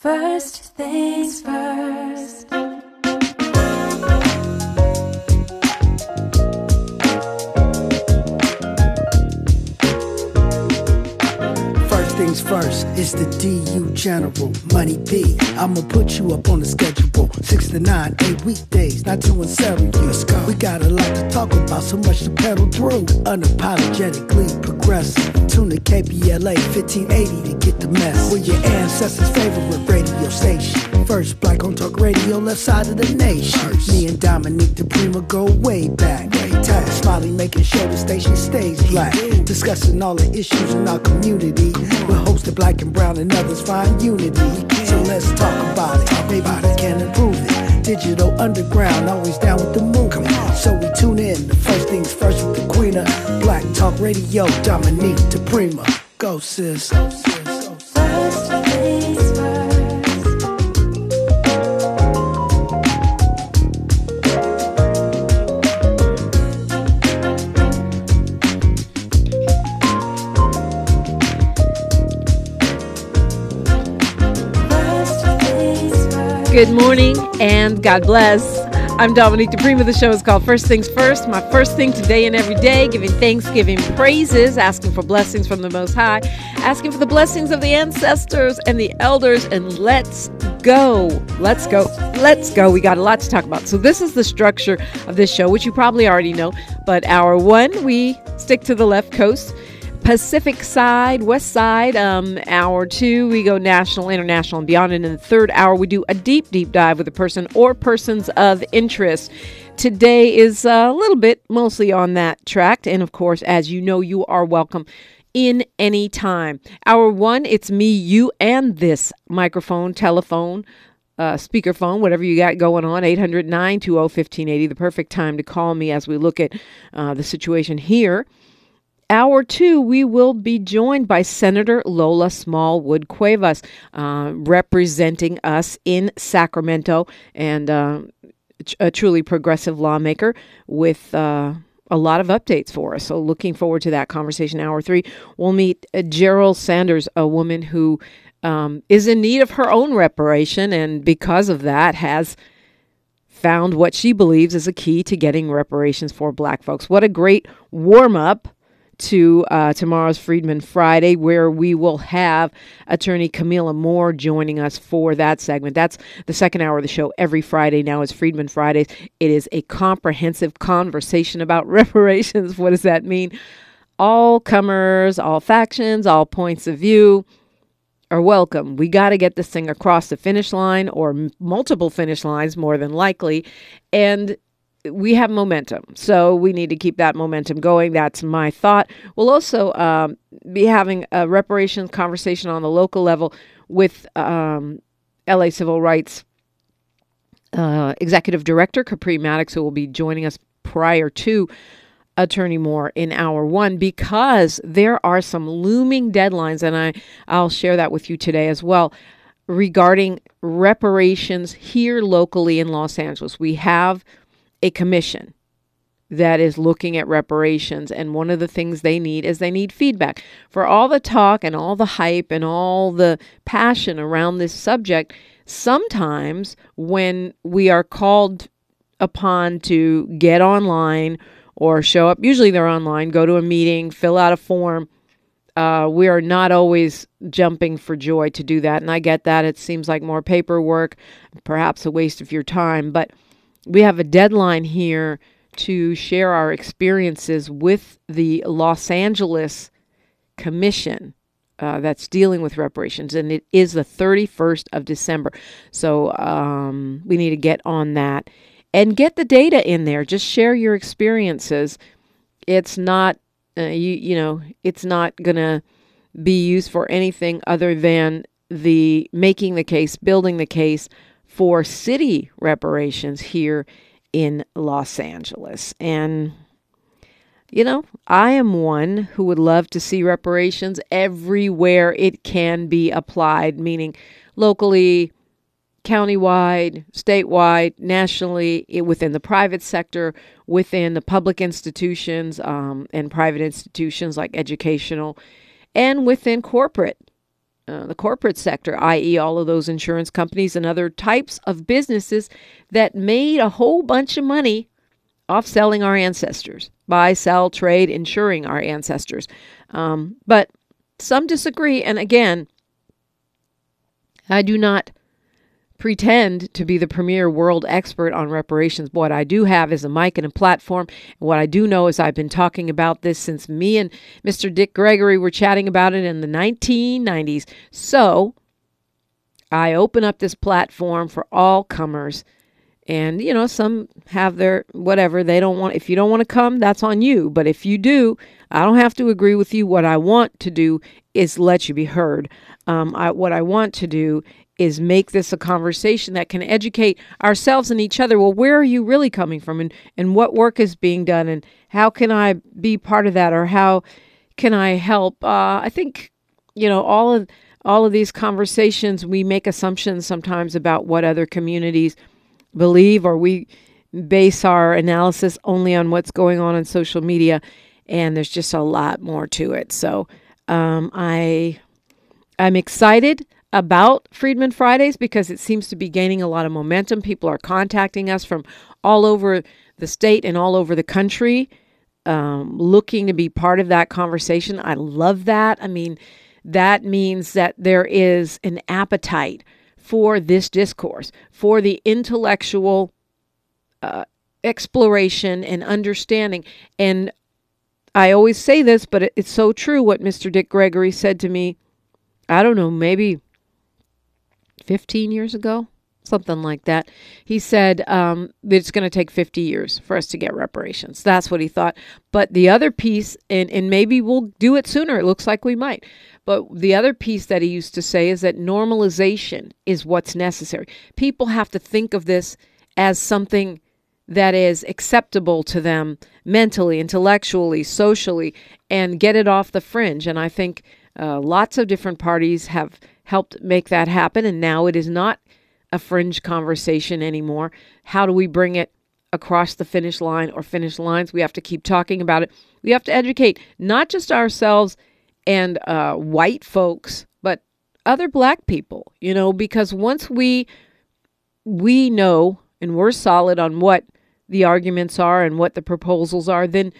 First things first. First first, it's the DU General, Money B. I'ma put you up on the schedule. Six to nine, eight weekdays, not two and seven. Let's go. We got a lot to talk about, so much to pedal through. Unapologetically progressive. Tune to KBLA 1580 to get the mess. We're your ancestors' favorite radio station. First black on talk radio, left side of the nation. Me and Dominique DePrima go way back. Way back. Smiley making sure the station stays black. Discussing all the issues in our community. We're hosted black and brown and others find unity. So let's talk about it. Maybe we can improve it. Digital underground, always down with the move. So we tune in. The first things first with the queen of black talk radio, Dominique DePrima. Go sis. Go sis. Go sis. Good morning and God bless. I'm Dominique DePrima. The show is called First Things First. My first thing today and every day, giving thanksgiving praises, asking for blessings from the Most High, asking for the blessings of the ancestors and the elders, and let's go. Let's go. Let's go. We got a lot to talk about. So, this is the structure of this show, which you probably already know. But hour one, we stick to the left coast. Pacific side, west side. Um, hour two, we go national, international, and beyond. And in the third hour, we do a deep, deep dive with a person or persons of interest. Today is a little bit mostly on that track. And of course, as you know, you are welcome in any time. Hour one, it's me, you, and this microphone, telephone, uh, speakerphone, whatever you got going on, 800 920 1580, the perfect time to call me as we look at uh, the situation here. Hour two, we will be joined by Senator Lola Smallwood Cuevas, uh, representing us in Sacramento, and uh, a truly progressive lawmaker with. Uh, a lot of updates for us. So, looking forward to that conversation. Hour three, we'll meet uh, Gerald Sanders, a woman who um, is in need of her own reparation, and because of that, has found what she believes is a key to getting reparations for black folks. What a great warm up to uh, tomorrow's Freedman Friday, where we will have attorney Kamilah Moore joining us for that segment. That's the second hour of the show every Friday now is Freedman Fridays. It is a comprehensive conversation about reparations. What does that mean? All comers, all factions, all points of view are welcome. We got to get this thing across the finish line or m- multiple finish lines, more than likely. And we have momentum. So we need to keep that momentum going. That's my thought. We'll also um, be having a reparations conversation on the local level with um, LA Civil Rights uh, Executive Director Capri Maddox, who will be joining us prior to Attorney Moore in hour one because there are some looming deadlines, and I, I'll share that with you today as well regarding reparations here locally in Los Angeles. We have a commission that is looking at reparations. And one of the things they need is they need feedback. For all the talk and all the hype and all the passion around this subject, sometimes when we are called upon to get online or show up, usually they're online, go to a meeting, fill out a form. Uh, we are not always jumping for joy to do that. And I get that. It seems like more paperwork, perhaps a waste of your time. But we have a deadline here to share our experiences with the Los Angeles Commission uh, that's dealing with reparations, and it is the 31st of December. So um, we need to get on that and get the data in there. Just share your experiences. It's not, uh, you you know, it's not gonna be used for anything other than the making the case, building the case for city reparations here in Los Angeles. And, you know, I am one who would love to see reparations everywhere it can be applied, meaning locally, countywide, statewide, nationally, within the private sector, within the public institutions um, and private institutions like educational, and within corporate uh, the corporate sector, i.e., all of those insurance companies and other types of businesses that made a whole bunch of money off selling our ancestors, buy, sell, trade, insuring our ancestors. Um, but some disagree. And again, I do not pretend to be the premier world expert on reparations. What I do have is a mic and a platform. what I do know is I've been talking about this since me and Mr. Dick Gregory were chatting about it in the 1990s. So I open up this platform for all comers. And, you know, some have their whatever. They don't want, if you don't want to come, that's on you. But if you do, I don't have to agree with you. What I want to do is let you be heard. Um, I, what I want to do is make this a conversation that can educate ourselves and each other. Well, where are you really coming from and, and what work is being done and how can I be part of that or how can I help? Uh, I think, you know, all of all of these conversations, we make assumptions sometimes about what other communities believe or we base our analysis only on what's going on on social media and there's just a lot more to it. So um, I I'm excited about Freedman Fridays because it seems to be gaining a lot of momentum. People are contacting us from all over the state and all over the country um, looking to be part of that conversation. I love that. I mean, that means that there is an appetite for this discourse, for the intellectual uh, exploration and understanding. And I always say this, but it's so true what Mr. Dick Gregory said to me. I don't know, maybe 15 years ago, something like that. He said um, that it's going to take 50 years for us to get reparations. That's what he thought. But the other piece, and, and maybe we'll do it sooner, it looks like we might. But the other piece that he used to say is that normalization is what's necessary. People have to think of this as something that is acceptable to them mentally, intellectually, socially, and get it off the fringe. And I think uh, lots of different parties have helped make that happen. And now it is not a fringe conversation anymore. How do we bring it across the finish line or finish lines? We have to keep talking about it. We have to educate not just ourselves and uh, white folks, but other black people, you know, because once we we know and we're solid on what the arguments are and what the proposals are, then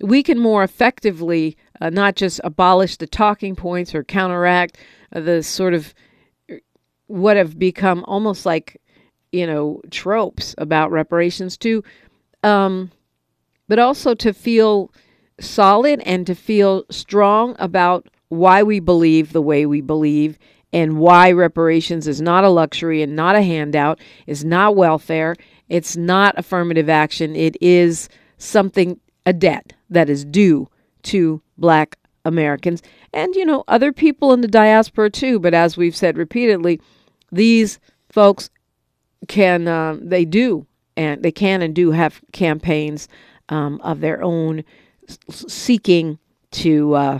we can more effectively uh, not just abolish the talking points or counteract the sort of what have become almost like you know tropes about reparations to um but also to feel solid and to feel strong about why we believe the way we believe and why reparations is not a luxury and not a handout is not welfare it's not affirmative action it is something a debt that is due to black Americans and, you know, other people in the diaspora too. But as we've said repeatedly, these folks can, uh, they do, and they can and do have campaigns um, of their own seeking to uh,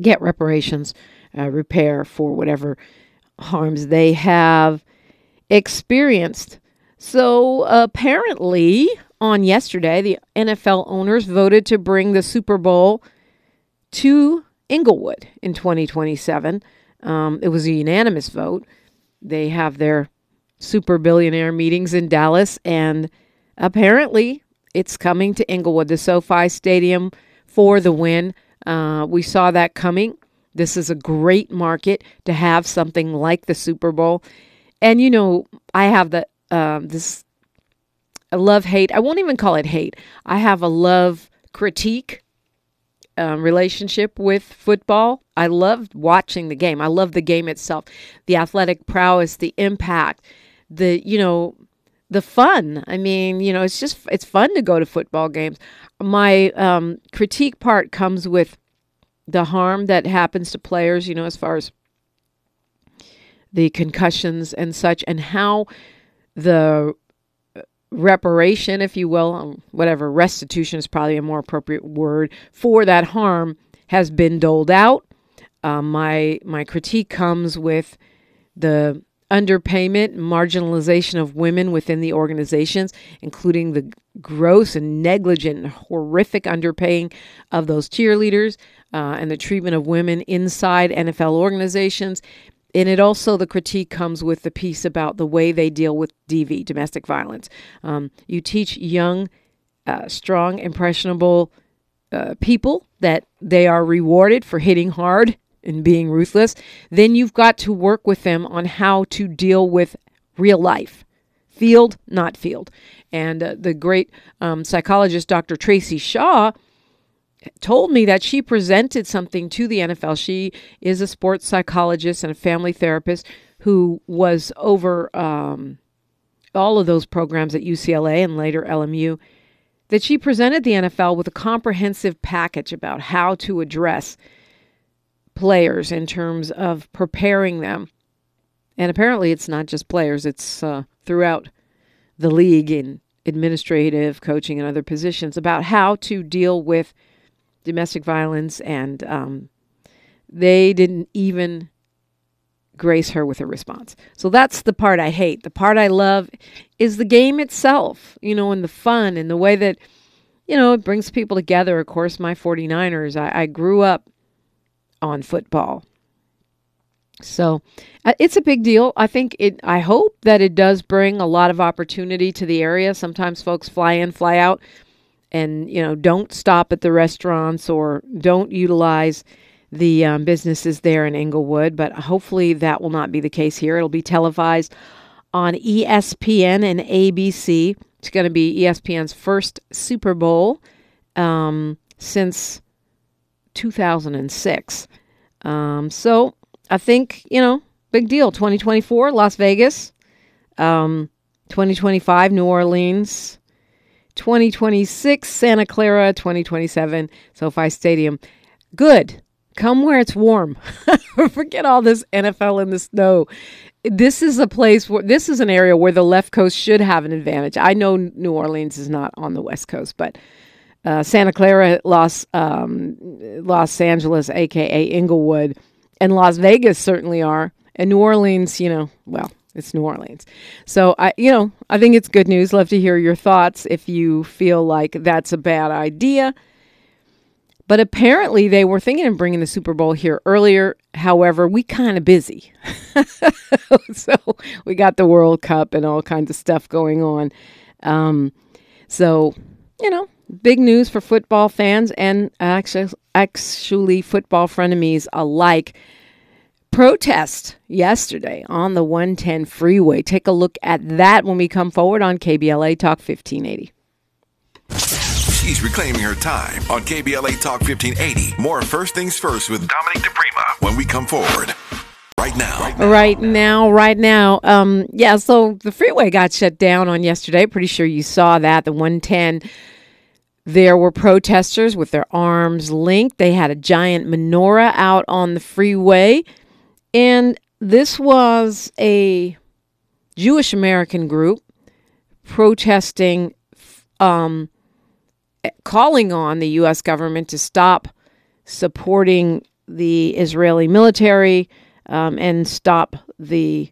get reparations, uh, repair for whatever harms they have experienced. So apparently, on yesterday, the NFL owners voted to bring the Super Bowl to Inglewood in 2027. Um, it was a unanimous vote. They have their super billionaire meetings in Dallas, and apparently it's coming to Inglewood, the SoFi Stadium, for the win. Uh, we saw that coming. This is a great market to have something like the Super Bowl. And you know, I have the uh, this love hate. I won't even call it hate. I have a love critique um, relationship with football. I loved watching the game. I love the game itself, the athletic prowess, the impact, the you know, the fun. I mean, you know, it's just it's fun to go to football games. My um, critique part comes with the harm that happens to players. You know, as far as the concussions and such, and how the reparation, if you will, um, whatever restitution is probably a more appropriate word for that harm, has been doled out. Um, my my critique comes with the underpayment, marginalization of women within the organizations, including the gross and negligent horrific underpaying of those cheerleaders uh, and the treatment of women inside NFL organizations. And it also, the critique comes with the piece about the way they deal with DV, domestic violence. Um, you teach young, uh, strong, impressionable uh, people that they are rewarded for hitting hard and being ruthless, then you've got to work with them on how to deal with real life. Field, not field. And uh, the great um, psychologist, Dr. Tracy Shaw, told me that she presented something to the NFL. She is a sports psychologist and a family therapist who was over um, all of those programs at UCLA and later LMU. That she presented the NFL with a comprehensive package about how to address players in terms of preparing them. And apparently, it's not just players, it's uh, throughout the league in administrative, coaching, and other positions about how to deal with domestic violence. And um, they didn't even grace her with a response. So that's the part I hate. The part I love is the game itself, you know, and the fun and the way that, you know, it brings people together. Of course, my 49ers, I, I grew up on football. So uh, it's a big deal. I think it, I hope that it does bring a lot of opportunity to the area. Sometimes folks fly in, fly out, and, you know, don't stop at the restaurants or don't utilize the um, businesses there in Inglewood. But hopefully that will not be the case here. It'll be televised on ESPN and ABC. It's going to be ESPN's first Super Bowl um, since 2006. Um, so I think, you know, big deal. 2024, Las Vegas. Um, 2025, New Orleans. 2026, Santa Clara. 2027, SoFi Stadium. Good. Come where it's warm. Forget all this NFL in the snow. This is a place where this is an area where the left coast should have an advantage. I know New Orleans is not on the west coast, but uh, Santa Clara, Los um, Los Angeles, aka Inglewood, and Las Vegas certainly are, and New Orleans. You know, well, it's New Orleans. So I, you know, I think it's good news. Love to hear your thoughts if you feel like that's a bad idea. But apparently, they were thinking of bringing the Super Bowl here earlier. However, we kind of busy, so we got the World Cup and all kinds of stuff going on. Um, so, you know, big news for football fans and actually, actually football frenemies alike. Protest yesterday on the 110 freeway. Take a look at that when we come forward on KBLA Talk 1580. She's reclaiming her time on KBLA Talk 1580. More First Things First with Dominique DePrima when we come forward. Right now. Right now, right now. Um, yeah, so the freeway got shut down on yesterday. Pretty sure you saw that. The 110. There were protesters with their arms linked. They had a giant menorah out on the freeway. And this was a Jewish American group protesting, um, calling on the U.S. government to stop supporting the Israeli military um, and stop the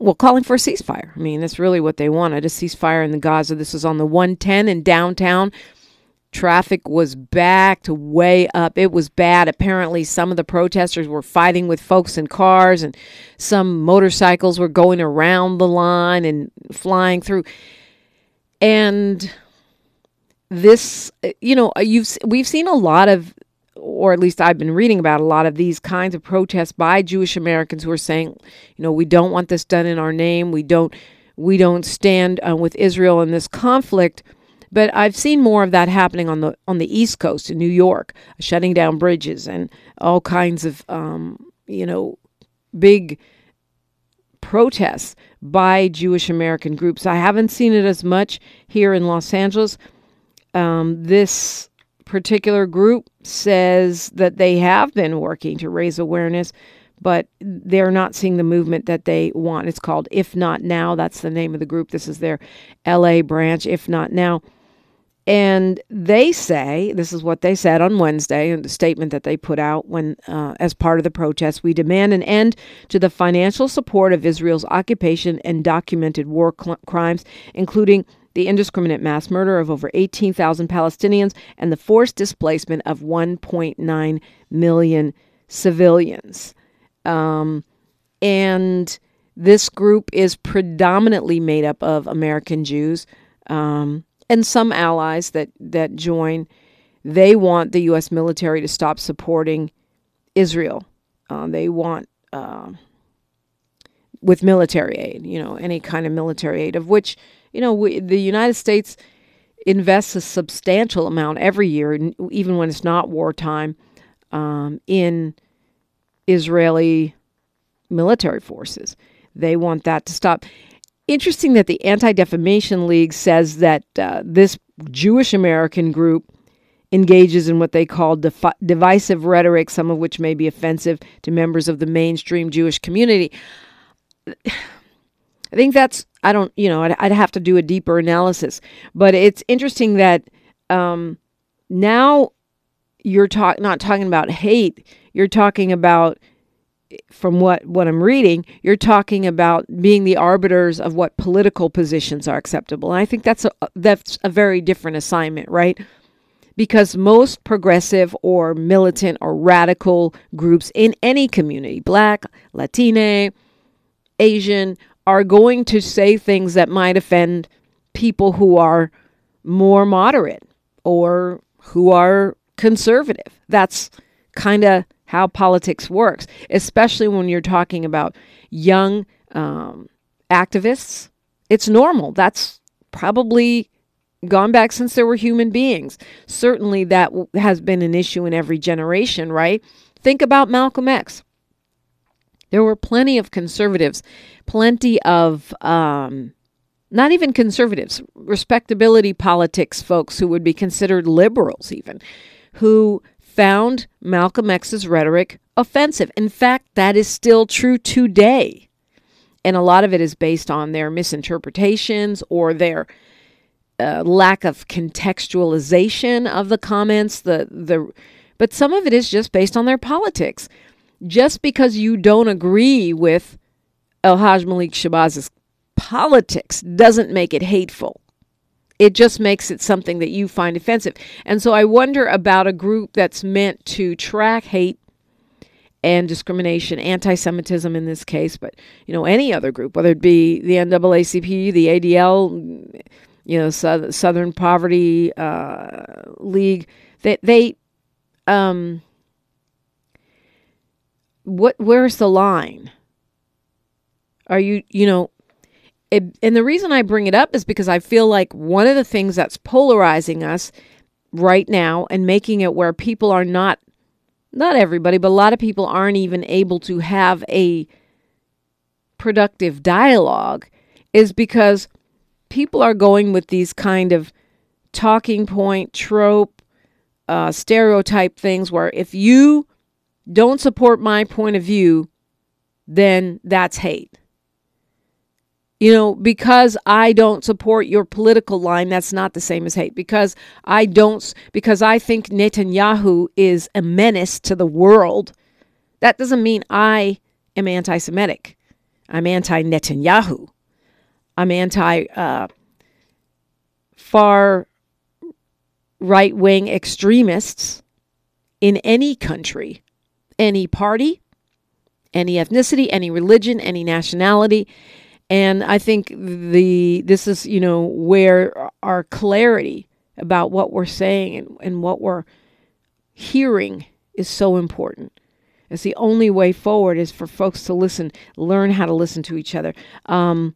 well, calling for a ceasefire. I mean, that's really what they wanted a ceasefire in the Gaza. This was on the 110 in downtown. Traffic was backed way up. It was bad. Apparently, some of the protesters were fighting with folks in cars, and some motorcycles were going around the line and flying through. And this, you know, you've we've seen a lot of or at least I've been reading about a lot of these kinds of protests by Jewish Americans who are saying, you know, we don't want this done in our name. We don't we don't stand uh, with Israel in this conflict. But I've seen more of that happening on the on the East Coast in New York, shutting down bridges and all kinds of um, you know big protests by Jewish American groups. I haven't seen it as much here in Los Angeles. Um, this particular group says that they have been working to raise awareness, but they're not seeing the movement that they want. It's called If Not Now. That's the name of the group. This is their LA branch, If Not Now. And they say, this is what they said on Wednesday in the statement that they put out when, uh, as part of the protest, we demand an end to the financial support of Israel's occupation and documented war cl- crimes, including the indiscriminate mass murder of over 18,000 Palestinians and the forced displacement of 1.9 million civilians. Um, and this group is predominantly made up of American Jews um, and some allies that, that join. They want the U.S. military to stop supporting Israel. Uh, they want, uh, with military aid, you know, any kind of military aid, of which, you know, we, the United States invests a substantial amount every year, even when it's not wartime, um, in Israeli military forces. They want that to stop. Interesting that the Anti Defamation League says that uh, this Jewish American group engages in what they call defi- divisive rhetoric, some of which may be offensive to members of the mainstream Jewish community. I think that's, I don't, you know, I'd, I'd have to do a deeper analysis. But it's interesting that um, now you're talk, not talking about hate, you're talking about from what what I'm reading, you're talking about being the arbiters of what political positions are acceptable. And I think that's a that's a very different assignment, right? Because most progressive or militant or radical groups in any community, black, Latina, Asian, are going to say things that might offend people who are more moderate or who are conservative. That's kind of how politics works, especially when you're talking about young um, activists. It's normal. That's probably gone back since there were human beings. Certainly, that has been an issue in every generation, right? Think about Malcolm X. There were plenty of conservatives, plenty of um, not even conservatives, respectability politics folks who would be considered liberals, even, who found Malcolm X's rhetoric offensive. In fact, that is still true today. And a lot of it is based on their misinterpretations or their uh, lack of contextualization of the comments. The the, but some of it is just based on their politics. Just because you don't agree with El Haj Malik Shabazz's politics doesn't make it hateful it just makes it something that you find offensive. And so I wonder about a group that's meant to track hate and discrimination, anti Semitism in this case, but you know, any other group, whether it be the NAACP, the ADL, you know, Southern Poverty uh, League, they, they um, what where's the line? Are you, you know, it, and the reason I bring it up is because I feel like one of the things that's polarizing us right now and making it where people are not, not everybody, but a lot of people aren't even able to have a productive dialogue is because people are going with these kind of talking point, trope, uh, stereotype things where if you don't support my point of view, then that's hate. You know, because I don't support your political line, that's not the same as hate. Because I don't, because I think Netanyahu is a menace to the world, that doesn't mean I am anti Semitic. I'm anti Netanyahu. I'm anti uh, far right wing extremists in any country, any party, any ethnicity, any religion, any nationality. And I think the this is, you know, where our clarity about what we're saying and, and what we're hearing is so important. It's the only way forward is for folks to listen, learn how to listen to each other. Um,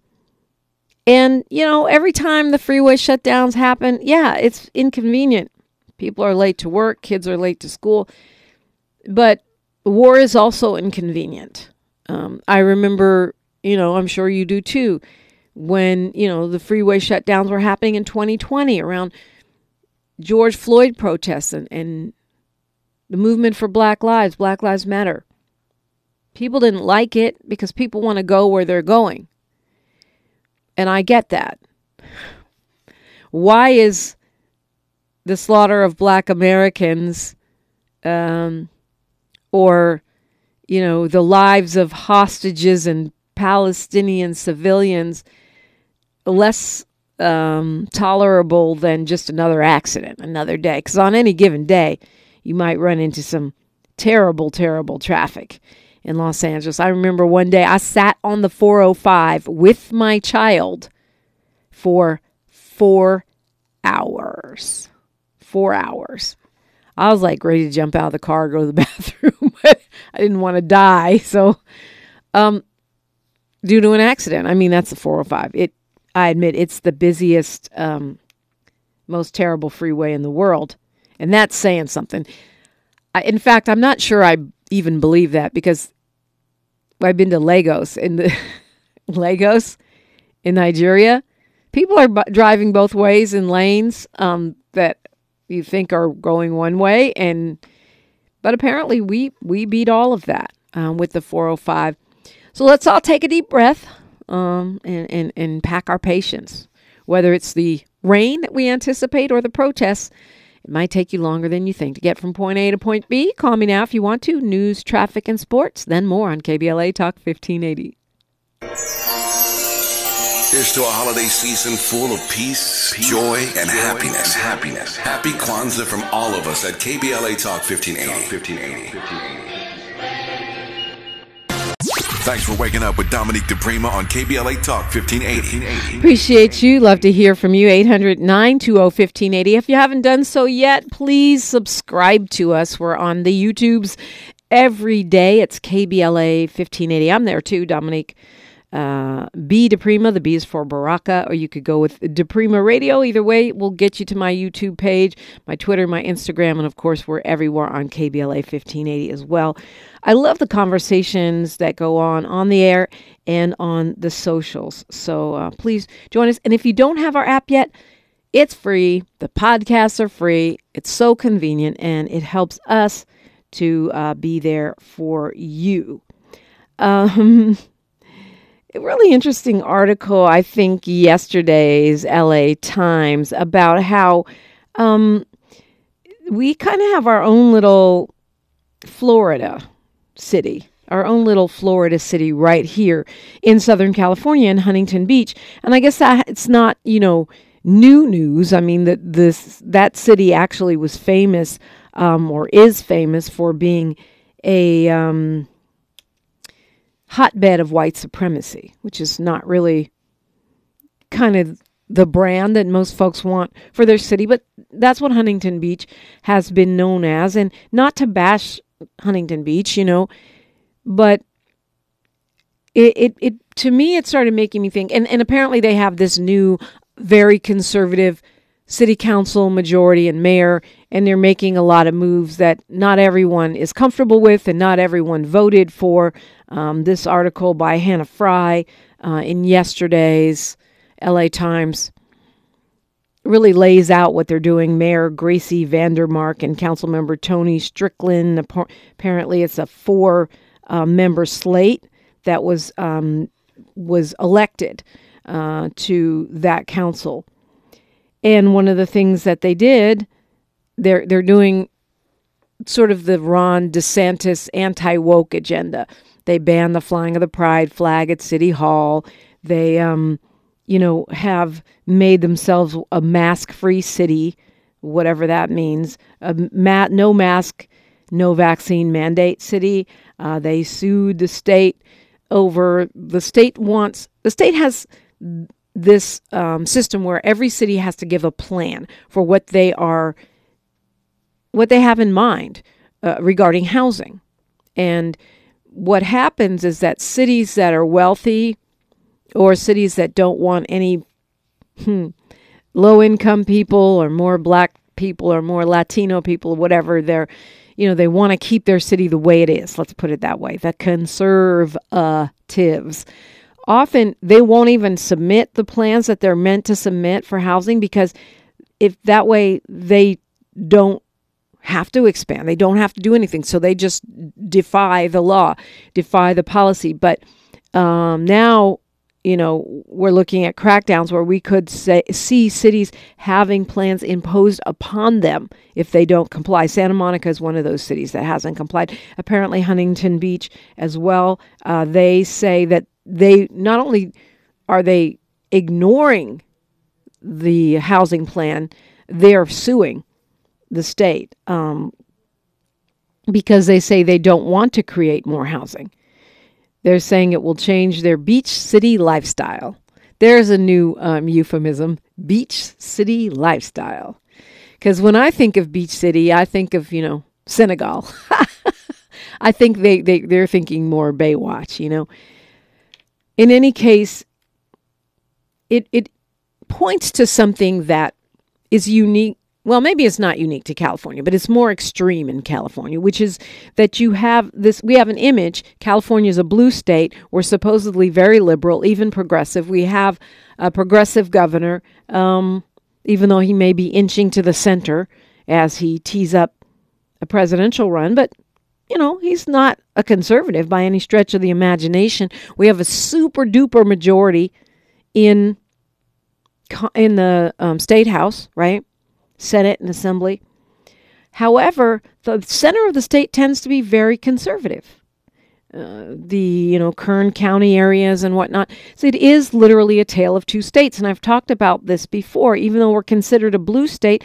and, you know, every time the freeway shutdowns happen, yeah, it's inconvenient. People are late to work, kids are late to school. But war is also inconvenient. Um, I remember you know, I'm sure you do too, when, you know, the freeway shutdowns were happening in 2020 around George Floyd protests and, and the movement for Black Lives, Black Lives Matter. People didn't like it because people want to go where they're going. And I get that. Why is the slaughter of black Americans um, or, you know, the lives of hostages and Palestinian civilians less um, tolerable than just another accident, another day. Because on any given day, you might run into some terrible, terrible traffic in Los Angeles. I remember one day I sat on the 405 with my child for four hours. Four hours. I was like ready to jump out of the car, go to the bathroom, but I didn't want to die. So, um, due to an accident, I mean, that's the 405. It, I admit, it's the busiest, um, most terrible freeway in the world. And that's saying something. I, in fact, I'm not sure I even believe that because I've been to Lagos in the Lagos in Nigeria. People are bu- driving both ways in lanes um, that you think are going one way, and but apparently we we beat all of that um, with the 405. So let's all take a deep breath um, and, and and pack our patience. Whether it's the rain that we anticipate or the protests, it might take you longer than you think to get from point A to point B. Call me now if you want to. News, traffic, and sports. Then more on KBLA Talk 1580. Here's to a holiday season full of peace, joy, and happiness. Happiness. Happy Kwanzaa from all of us at KBLA Talk 1580. 1580. 1580. Thanks for waking up with Dominique DePrima on KBLA Talk 1580. Appreciate you. Love to hear from you. 800 920 1580. If you haven't done so yet, please subscribe to us. We're on the YouTubes every day. It's KBLA 1580. I'm there too, Dominique. Uh, B DePrima, the B is for Baraka, or you could go with De Prima Radio. Either way, we'll get you to my YouTube page, my Twitter, my Instagram, and of course, we're everywhere on KBLA 1580 as well. I love the conversations that go on on the air and on the socials. So uh, please join us. And if you don't have our app yet, it's free. The podcasts are free. It's so convenient and it helps us to uh, be there for you. Um, really interesting article, I think, yesterday's LA Times about how um, we kind of have our own little Florida city, our own little Florida city right here in Southern California in Huntington Beach. And I guess that it's not, you know, new news. I mean that this that city actually was famous um, or is famous for being a um, hotbed of white supremacy, which is not really kind of the brand that most folks want for their city, but that's what Huntington Beach has been known as. And not to bash Huntington Beach, you know, but it, it, it to me it started making me think and, and apparently they have this new very conservative city council majority and mayor and they're making a lot of moves that not everyone is comfortable with and not everyone voted for um, this article by hannah fry uh, in yesterday's la times really lays out what they're doing. Mayor Gracey Van Der Mark and Councilmember Tony Strickland. Apparently, it's a four uh, member slate that was um, was elected uh, to that council. And one of the things that they did, they're they're doing sort of the Ron DeSantis anti woke agenda. They ban the flying of the pride flag at City Hall. They um, you know, have made themselves a mask free city, whatever that means. A ma- no mask, no vaccine mandate city. Uh, they sued the state over the state wants, the state has this um, system where every city has to give a plan for what they are, what they have in mind uh, regarding housing. And what happens is that cities that are wealthy, or cities that don't want any hmm, low income people or more black people or more Latino people, whatever they're, you know, they want to keep their city the way it is. Let's put it that way. The conservatives. Often they won't even submit the plans that they're meant to submit for housing because if that way they don't have to expand, they don't have to do anything. So they just defy the law, defy the policy. But um, now you know, we're looking at crackdowns where we could say, see cities having plans imposed upon them if they don't comply. Santa Monica is one of those cities that hasn't complied. Apparently, Huntington Beach as well. Uh, they say that they not only are they ignoring the housing plan, they're suing the state um, because they say they don't want to create more housing. They're saying it will change their beach city lifestyle. There's a new um, euphemism beach city lifestyle. Because when I think of beach city, I think of, you know, Senegal. I think they, they, they're thinking more Baywatch, you know. In any case, it, it points to something that is unique. Well, maybe it's not unique to California, but it's more extreme in California, which is that you have this. We have an image. California is a blue state. We're supposedly very liberal, even progressive. We have a progressive governor, um, even though he may be inching to the center as he tees up a presidential run. But you know, he's not a conservative by any stretch of the imagination. We have a super duper majority in in the um, state house, right? Senate and Assembly. However, the center of the state tends to be very conservative. Uh, the you know Kern County areas and whatnot. So it is literally a tale of two states, and I've talked about this before. Even though we're considered a blue state,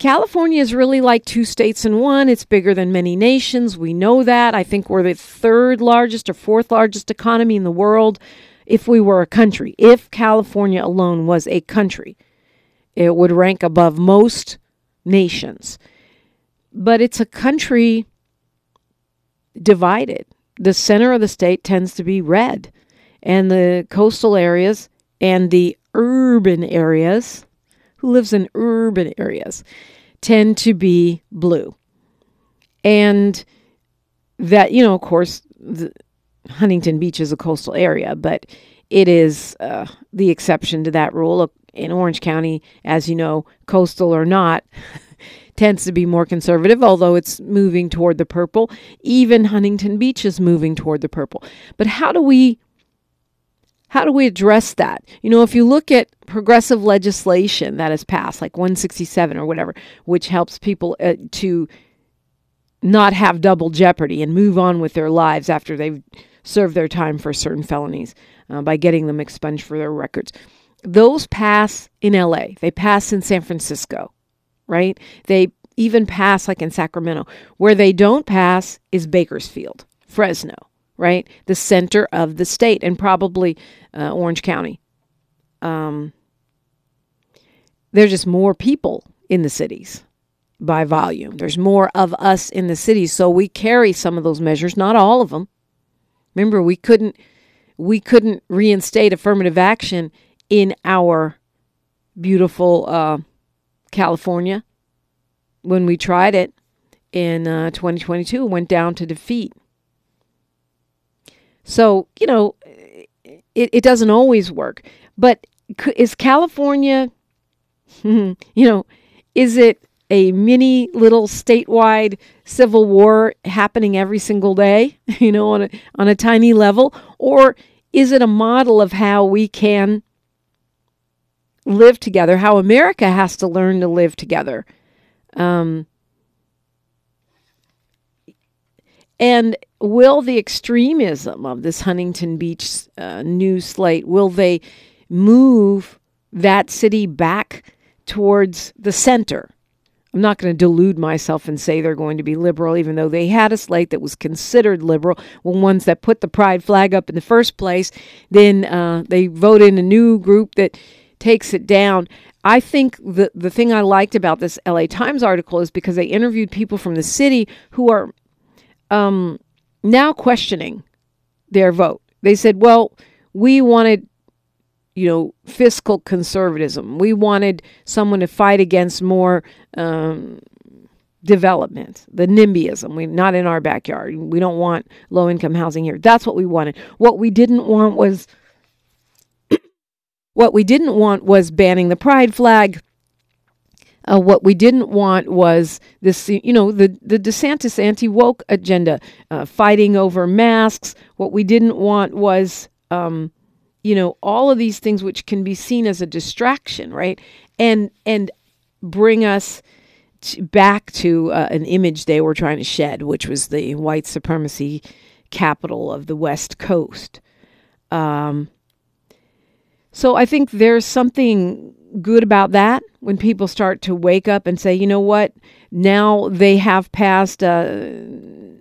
California is really like two states in one. It's bigger than many nations. We know that. I think we're the third largest or fourth largest economy in the world if we were a country. If California alone was a country, it would rank above most nations. But it's a country divided. The center of the state tends to be red, and the coastal areas and the urban areas, who lives in urban areas, tend to be blue. And that, you know, of course, the, Huntington Beach is a coastal area, but it is uh, the exception to that rule. In Orange County, as you know, coastal or not, tends to be more conservative, although it's moving toward the purple. Even Huntington Beach is moving toward the purple. But how do we how do we address that? You know, if you look at progressive legislation that has passed, like 167 or whatever, which helps people uh, to not have double jeopardy and move on with their lives after they've served their time for certain felonies uh, by getting them expunged for their records. Those pass in LA, they pass in San Francisco, right? They even pass like in Sacramento. Where they don't pass is Bakersfield, Fresno, right? The center of the state, and probably uh, Orange County. Um, there's just more people in the cities by volume. There's more of us in the cities, so we carry some of those measures, not all of them. Remember, we couldn't we couldn't reinstate affirmative action in our beautiful uh, California when we tried it in uh, 2022. It went down to defeat. So you know, it, it doesn't always work. But is California, you know, is it a mini little statewide civil war happening every single day, you know, on a, on a tiny level? Or is it a model of how we can live together, how America has to learn to live together? Um, and will the extremism of this Huntington Beach uh, news slate, will they move that city back towards the center? I'm not going to delude myself and say they're going to be liberal, even though they had a slate that was considered liberal. Well, ones that put the pride flag up in the first place, then uh, they vote in a new group that takes it down. I think the the thing I liked about this LA Times article is because they interviewed people from the city who are um, now questioning their vote. They said, "Well, we wanted you know, fiscal conservatism. We wanted someone to fight against more um, development, the NIMBYism. We're not in our backyard. We don't want low income housing here. That's what we wanted. What we didn't want was what we didn't want was banning the pride flag. Uh, what we didn't want was this, you know, the, the DeSantis anti woke agenda, uh, fighting over masks. What we didn't want was um, you know, all of these things which can be seen as a distraction, right? And and bring us to, back to uh, an image they were trying to shed, which was the white supremacy capital of the West Coast. Um, so I think there's something good about that when people start to wake up and say, you know what, now they have passed uh,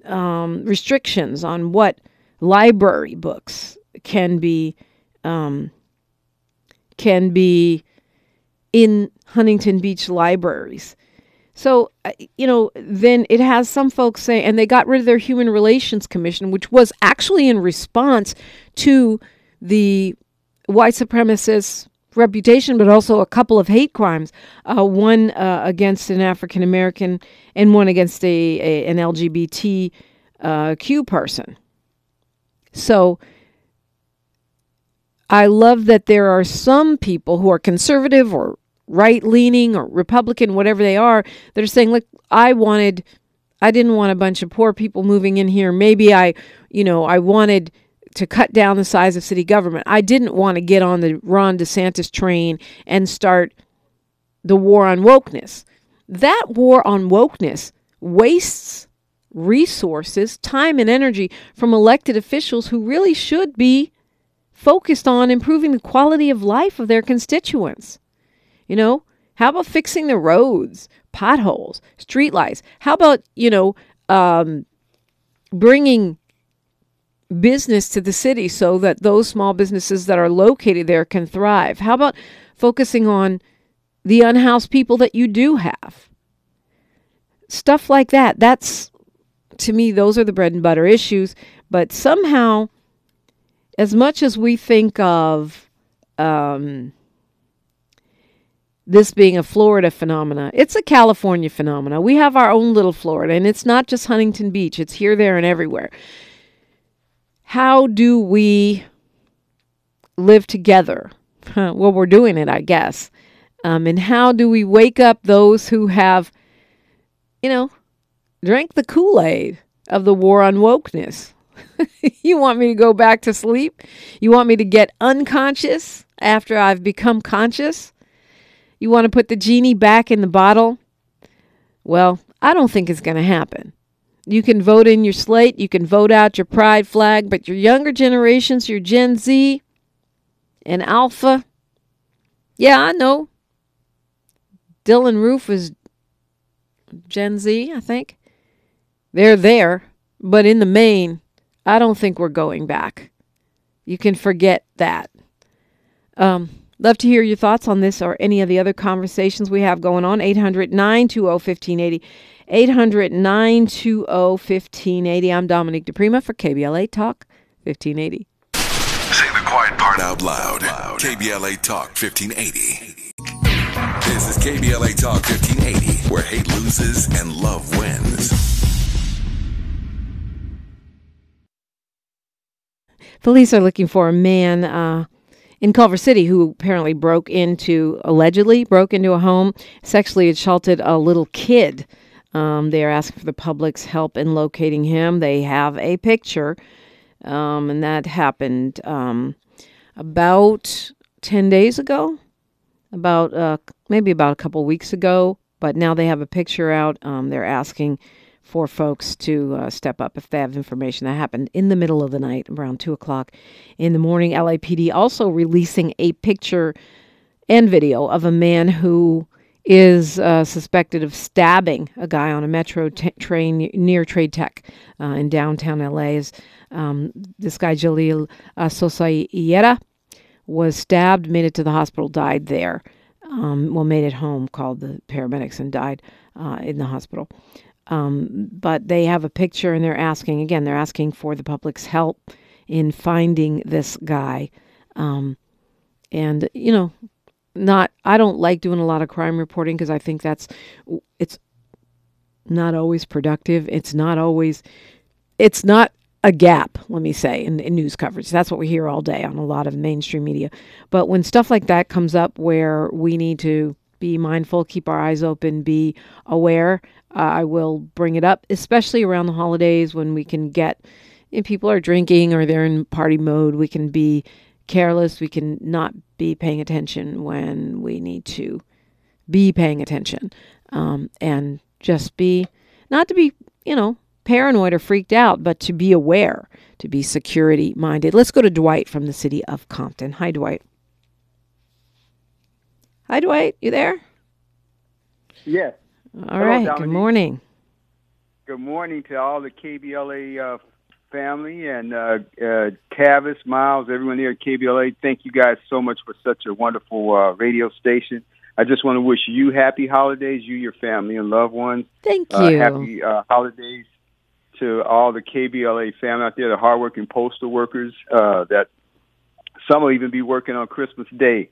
um, restrictions on what library books can be um, can be in Huntington Beach libraries. So, uh, you know, then it has some folks say, and they got rid of their Human Relations Commission, which was actually in response to the white supremacist reputation, but also a couple of hate crimes, uh, one uh, against an African American and one against a, a an LGBTQ uh, person. So I love that there are some people who are conservative or right leaning or Republican, whatever they are, that are saying, look, I wanted, I didn't want a bunch of poor people moving in here. Maybe I, you know, I wanted to cut down the size of city government. I didn't want to get on the Ron DeSantis train and start the war on wokeness. That war on wokeness wastes resources, time, and energy from elected officials who really should be focused on improving the quality of life of their constituents. You know, how about fixing the roads, potholes, streetlights? How about, you know, um, bringing business to the city so that those small businesses that are located there can thrive? How about focusing on the unhoused people that you do have? Stuff like that. That's, to me, those are the bread and butter issues. But somehow, as much as we think of, um, this being a Florida phenomena. It's a California phenomena. We have our own little Florida, and it's not just Huntington Beach, it's here, there, and everywhere. How do we live together? well, we're doing it, I guess. Um, and how do we wake up those who have, you know, drank the Kool Aid of the war on wokeness? you want me to go back to sleep? You want me to get unconscious after I've become conscious? You want to put the genie back in the bottle? Well, I don't think it's going to happen. You can vote in your slate, you can vote out your pride flag, but your younger generations, your Gen Z and Alpha, yeah, I know. Dylann Roof is Gen Z, I think. They're there, but in the main, I don't think we're going back. You can forget that. Um, Love to hear your thoughts on this or any of the other conversations we have going on. 800 920 1580. 800 920 1580. I'm Dominique DiPrima for KBLA Talk 1580. Say the quiet part out loud. KBLA Talk 1580. This is KBLA Talk 1580, where hate loses and love wins. Police are looking for a man uh, in Culver City who apparently broke into, allegedly broke into a home, sexually assaulted a little kid. Um, they are asking for the public's help in locating him. They have a picture, um, and that happened um, about 10 days ago, about uh, maybe about a couple weeks ago. But now they have a picture out. Um, they're asking for folks to uh, step up if they have information that happened in the middle of the night, around 2 o'clock in the morning. LAPD also releasing a picture and video of a man who is uh, suspected of stabbing a guy on a metro t- train near Trade Tech uh, in downtown LA. Is, um, this guy, Jalil uh, Sosayera, was stabbed, made it to the hospital, died there. Um, well, made it home, called the paramedics, and died uh, in the hospital. Um, but they have a picture and they're asking, again, they're asking for the public's help in finding this guy. Um, and, you know, not, I don't like doing a lot of crime reporting because I think that's, it's not always productive. It's not always, it's not a gap, let me say, in, in news coverage. That's what we hear all day on a lot of mainstream media. But when stuff like that comes up where we need to be mindful, keep our eyes open, be aware, uh, I will bring it up, especially around the holidays when we can get, if people are drinking or they're in party mode, we can be careless. We can not be paying attention when we need to be paying attention, um, and just be not to be, you know, paranoid or freaked out, but to be aware, to be security minded. Let's go to Dwight from the city of Compton. Hi, Dwight. Hi, Dwight. You there? Yes. All right. Good Dominique. morning. Good morning to all the KBLA uh, family and uh, uh, Tavis, Miles, everyone here at KBLA. Thank you guys so much for such a wonderful uh, radio station. I just want to wish you happy holidays, you, your family, and loved ones. Thank Uh, you. happy uh, holidays to all the KBLA family out there, the hardworking postal workers uh, that some will even be working on Christmas Day.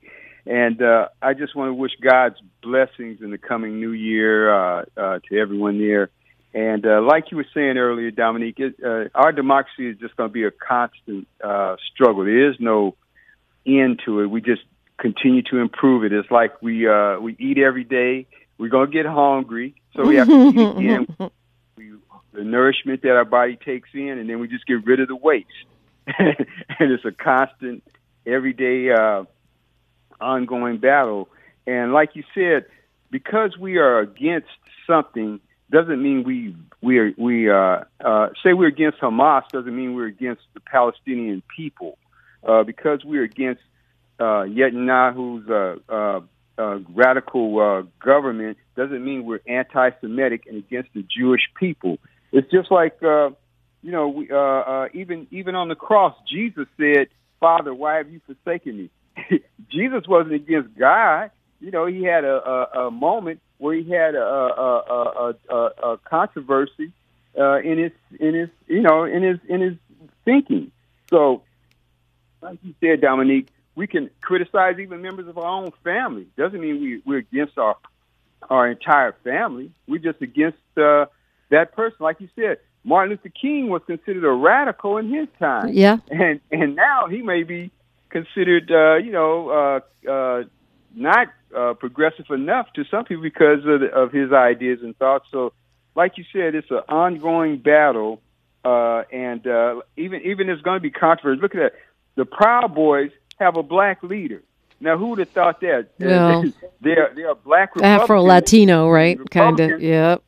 And uh, I just want to wish God's blessings in the coming new year uh, uh, to everyone there. And uh, like you were saying earlier, Dominique, it, uh, our democracy is just going to be a constant uh, struggle. There is no end to it. We just continue to improve it. It's like we uh, we eat every day. We're going to get hungry, so we have to eat again. We, the nourishment that our body takes in, and then we just get rid of the waste. and it's a constant, everyday, uh, ongoing battle. And like you said, because we are against something doesn't mean we we are we uh, uh, say we're against Hamas doesn't mean we're against the Palestinian people. Uh, because we're against uh, Netanyahu's uh, uh, uh, radical uh, government doesn't mean we're anti-Semitic and against the Jewish people. It's just like uh, you know, we, uh, uh, even even on the cross, Jesus said, "Father, why have you forsaken me?" Jesus wasn't against God. You know, he had a, a, a moment where he had a, a, a, a, a controversy uh, in his in his you know in his in his thinking. So, like you said, Dominique, we can criticize even members of our own family. Doesn't mean we, we're against our our entire family. We're just against uh, that person. Like you said, Martin Luther King was considered a radical in his time Yeah. and and now he may be considered, uh, you know, uh, uh, not uh, progressive enough to some people because of, the, of his ideas and thoughts. So, like you said, it's an ongoing battle, uh, and uh, even even there's going to be controversy. Look at that. The Proud Boys have a black leader. Now, who would have thought that? Well, they're they're black Afro Latino, right? Kind of. Yep.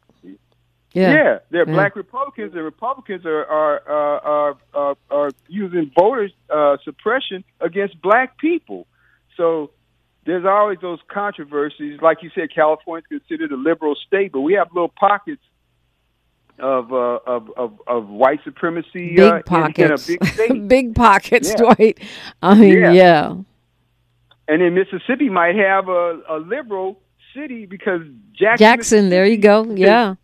Yeah, Yeah. they're Yeah. black Republicans, and Republicans are are are are, are, are using voter uh, suppression against black people. So there's always those controversies. Like you said, California's considered a liberal state, but we have little pockets of uh, of, of of white supremacy Big uh, pockets. in, a big. Big pockets, Yeah. Dwight. I mean, Yeah. yeah. and then Mississippi might have a, a liberal city because Jackson, Jackson, there you go. Yeah.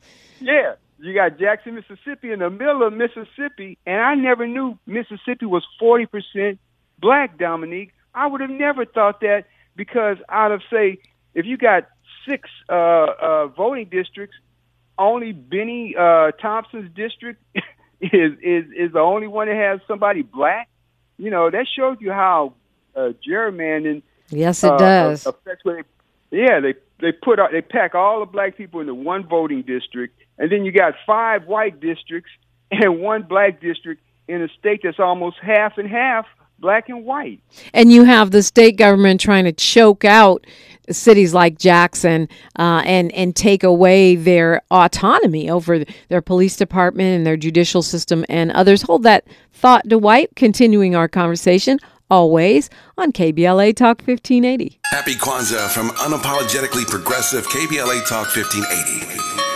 Yeah, you got Jackson, Mississippi, in the middle of Mississippi, and I never knew Mississippi was forty percent black. Dominique, I would have never thought that because out of say, if you got six uh, uh, voting districts, only Bennie uh, Thompson's district is is is the only one that has somebody black. You know that shows you how uh, gerrymandering Yes, it uh, does. affects what they, yeah, they they put out- they pack all the black people into one voting district, and then you got five white districts and one black district in a state that's almost half and half black and white. And you have the state government trying to choke out cities like Jackson uh, and and take away their autonomy over their police department and their judicial system and others. Hold that thought, Dwight. Continuing our conversation always on KBLA Talk 1580. Happy Kwanzaa from unapologetically progressive KBLA Talk 1580.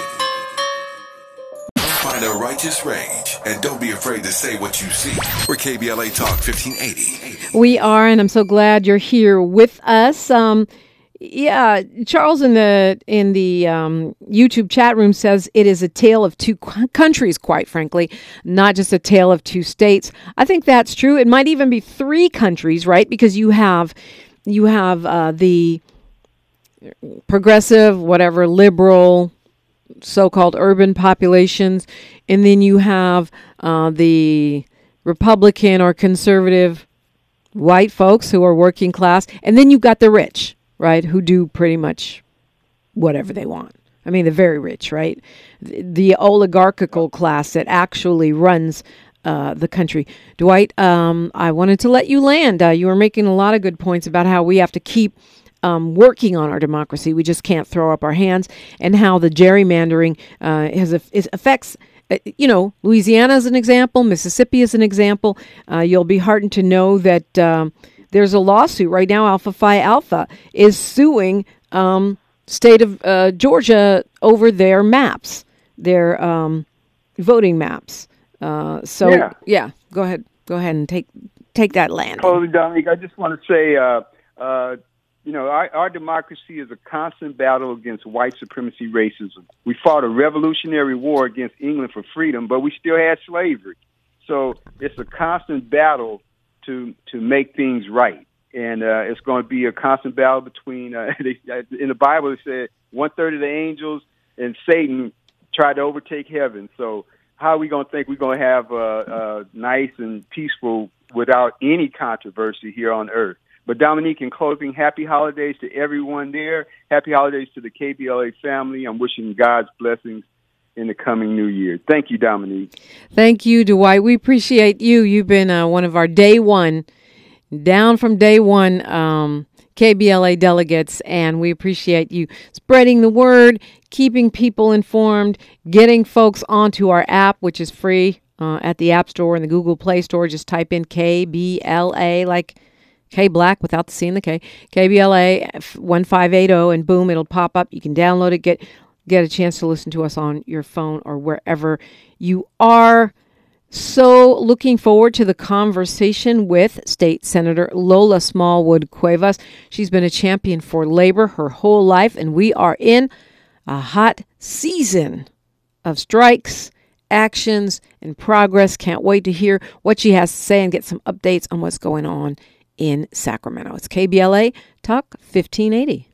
A righteous rage and don't be afraid to say what you see. We're KBLA Talk 1580. We are, and I'm so glad you're here with us. Um, yeah, Charles in the in the um, YouTube chat room says it is a tale of two qu- countries. Quite frankly, not just a tale of two states. I think that's true. It might even be three countries, right? Because you have you have uh, the progressive, whatever, liberal, so-called urban populations, and then you have uh, the Republican or conservative white folks who are working class, and then you've got the rich, right, who do pretty much whatever they want. I mean, the very rich, right? The, the oligarchical class that actually runs uh, the country. Dwight, um, I wanted to let you land. Uh, you were making a lot of good points about how we have to keep um, working on our democracy. We just can't throw up our hands, and how the gerrymandering uh, has is, affects. Uh, you know, Louisiana is an example. Mississippi is an example. Uh, you'll be heartened to know that um, there's a lawsuit right now. Alpha Phi Alpha is suing um, state of uh, Georgia over their maps, their um, voting maps. Uh, so Yeah. yeah, go ahead, go ahead and take take that land. Totally, Dominique. I just want to say, uh, uh, you know, our, our democracy is a constant battle against white supremacy racism. We fought a revolutionary war against England for freedom, but we still had slavery. So it's a constant battle to to make things right, and uh, it's going to be a constant battle between. Uh, they, in the Bible, it said one third of the angels and Satan tried to overtake heaven. So how are we going to think we're going to have uh, uh, nice and peaceful without any controversy here on earth? But Dominique, in closing, happy holidays to everyone there. Happy holidays to the KBLA family. I'm wishing God's blessings in the coming new year. Thank you, Dominique. Thank you, Dwight. We appreciate you. You've been uh, one of our day one, down from day one um, KBLA delegates, and we appreciate you spreading the word, keeping people informed, getting folks onto our app, which is free uh, at the App Store and the Google Play Store. Just type in KBLA, like K Black without the C and the K, KBLA 1580, and boom, it'll pop up. You can download it, get get a chance to listen to us on your phone or wherever you are. So, looking forward to the conversation with State Senator Lola Smallwood Cuevas. She's been a champion for labor her whole life, and we are in a hot season of strikes, actions, and progress. Can't wait to hear what she has to say and get some updates on what's going on in Sacramento. It's KBLA Talk 1580.